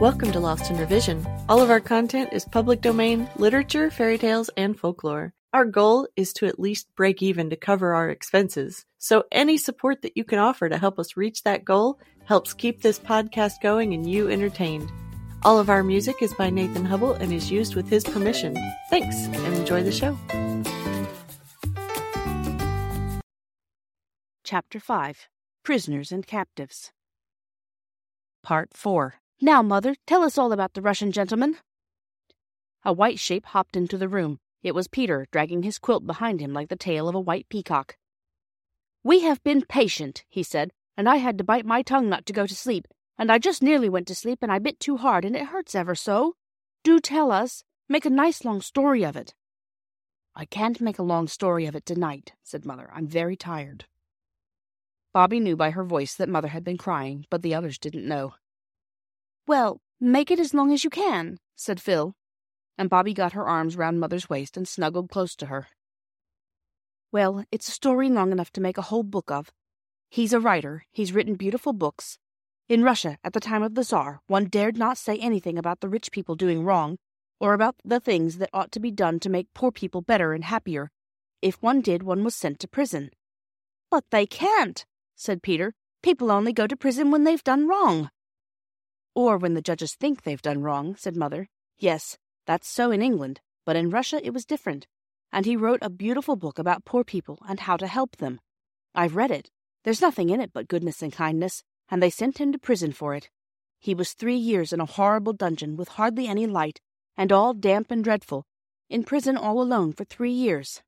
Welcome to Lost in Revision. All of our content is public domain, literature, fairy tales, and folklore. Our goal is to at least break even to cover our expenses. So any support that you can offer to help us reach that goal helps keep this podcast going and you entertained. All of our music is by Nathan Hubble and is used with his permission. Thanks and enjoy the show. Chapter 5 Prisoners and Captives. Part 4 Now, Mother, tell us all about the Russian gentleman. A white shape hopped into the room. It was Peter, dragging his quilt behind him like the tail of a white peacock. We have been patient, he said, and I had to bite my tongue not to go to sleep, and I just nearly went to sleep and I bit too hard and it hurts ever so. Do tell us. Make a nice long story of it. I can't make a long story of it tonight, said Mother. I'm very tired. Bobbie knew by her voice that Mother had been crying, but the others didn't know. Well, make it as long as you can, said Phil, and Bobbie got her arms round Mother's waist and snuggled close to her. Well, it's a story long enough to make a whole book of. He's a writer, he's written beautiful books. In Russia, at the time of the Tsar, one dared not say anything about the rich people doing wrong, or about the things that ought to be done to make poor people better and happier. If one did, one was sent to prison. But they can't, said Peter. People only go to prison when they've done wrong. Or when the judges think they've done wrong, said Mother. Yes, that's so in England, but in Russia it was different. And he wrote a beautiful book about poor people and how to help them. I've read it. There's nothing in it but goodness and kindness, and they sent him to prison for it. He was three years in a horrible dungeon with hardly any light, and all damp and dreadful, in prison all alone for three years.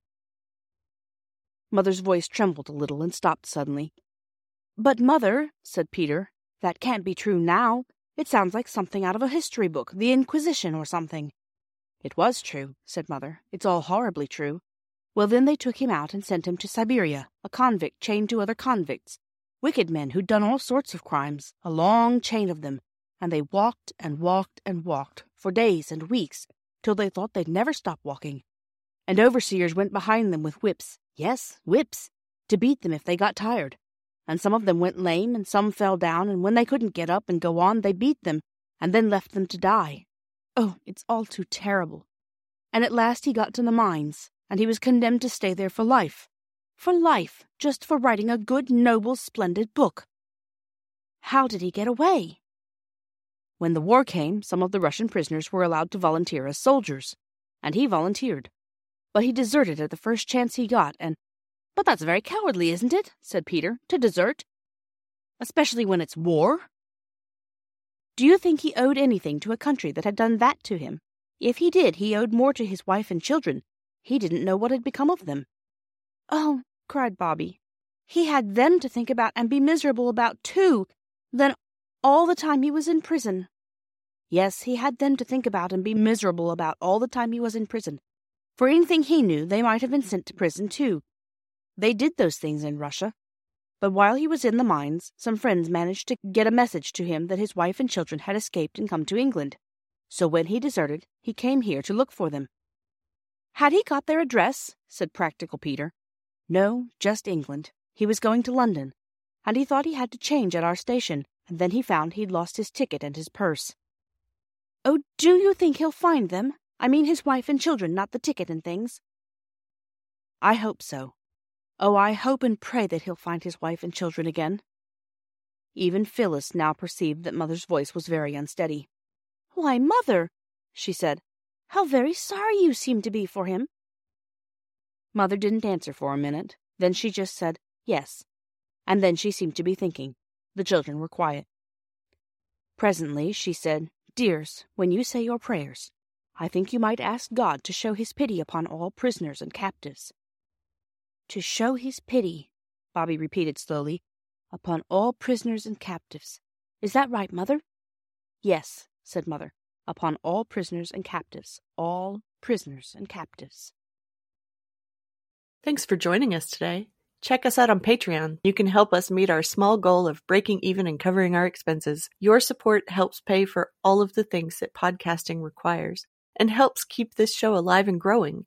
Mother's voice trembled a little and stopped suddenly. But, Mother, said Peter, that can't be true now. It sounds like something out of a history book, the Inquisition or something. It was true, said Mother. It's all horribly true. Well, then they took him out and sent him to Siberia, a convict chained to other convicts. Wicked men who'd done all sorts of crimes, a long chain of them, and they walked and walked and walked for days and weeks till they thought they'd never stop walking. And overseers went behind them with whips, yes, whips, to beat them if they got tired and some of them went lame, and some fell down, and when they couldn't get up and go on, they beat them, and then left them to die. Oh, it's all too terrible. And at last he got to the mines, and he was condemned to stay there for life. For life, just for writing a good, noble, splendid book. How did he get away? When the war came, some of the Russian prisoners were allowed to volunteer as soldiers, and he volunteered. But he deserted at the first chance he got, and but that's very cowardly, isn't it? said Peter, to desert. Especially when it's war. Do you think he owed anything to a country that had done that to him? If he did, he owed more to his wife and children. He didn't know what had become of them. Oh, cried Bobbie. He had them to think about and be miserable about, too. Then all the time he was in prison. Yes, he had them to think about and be miserable about all the time he was in prison. For anything he knew, they might have been sent to prison, too. They did those things in Russia. But while he was in the mines, some friends managed to get a message to him that his wife and children had escaped and come to England. So when he deserted, he came here to look for them. Had he got their address? said practical Peter. No, just England. He was going to London, and he thought he had to change at our station, and then he found he'd lost his ticket and his purse. Oh, do you think he'll find them? I mean his wife and children, not the ticket and things. I hope so. Oh, I hope and pray that he'll find his wife and children again. Even Phyllis now perceived that Mother's voice was very unsteady. Why, Mother, she said, how very sorry you seem to be for him. Mother didn't answer for a minute. Then she just said, yes. And then she seemed to be thinking. The children were quiet. Presently she said, Dears, when you say your prayers, I think you might ask God to show his pity upon all prisoners and captives to show his pity, Bobbie repeated slowly, upon all prisoners and captives. Is that right, Mother? Yes, said Mother, upon all prisoners and captives. All prisoners and captives. Thanks for joining us today. Check us out on Patreon. You can help us meet our small goal of breaking even and covering our expenses. Your support helps pay for all of the things that podcasting requires and helps keep this show alive and growing.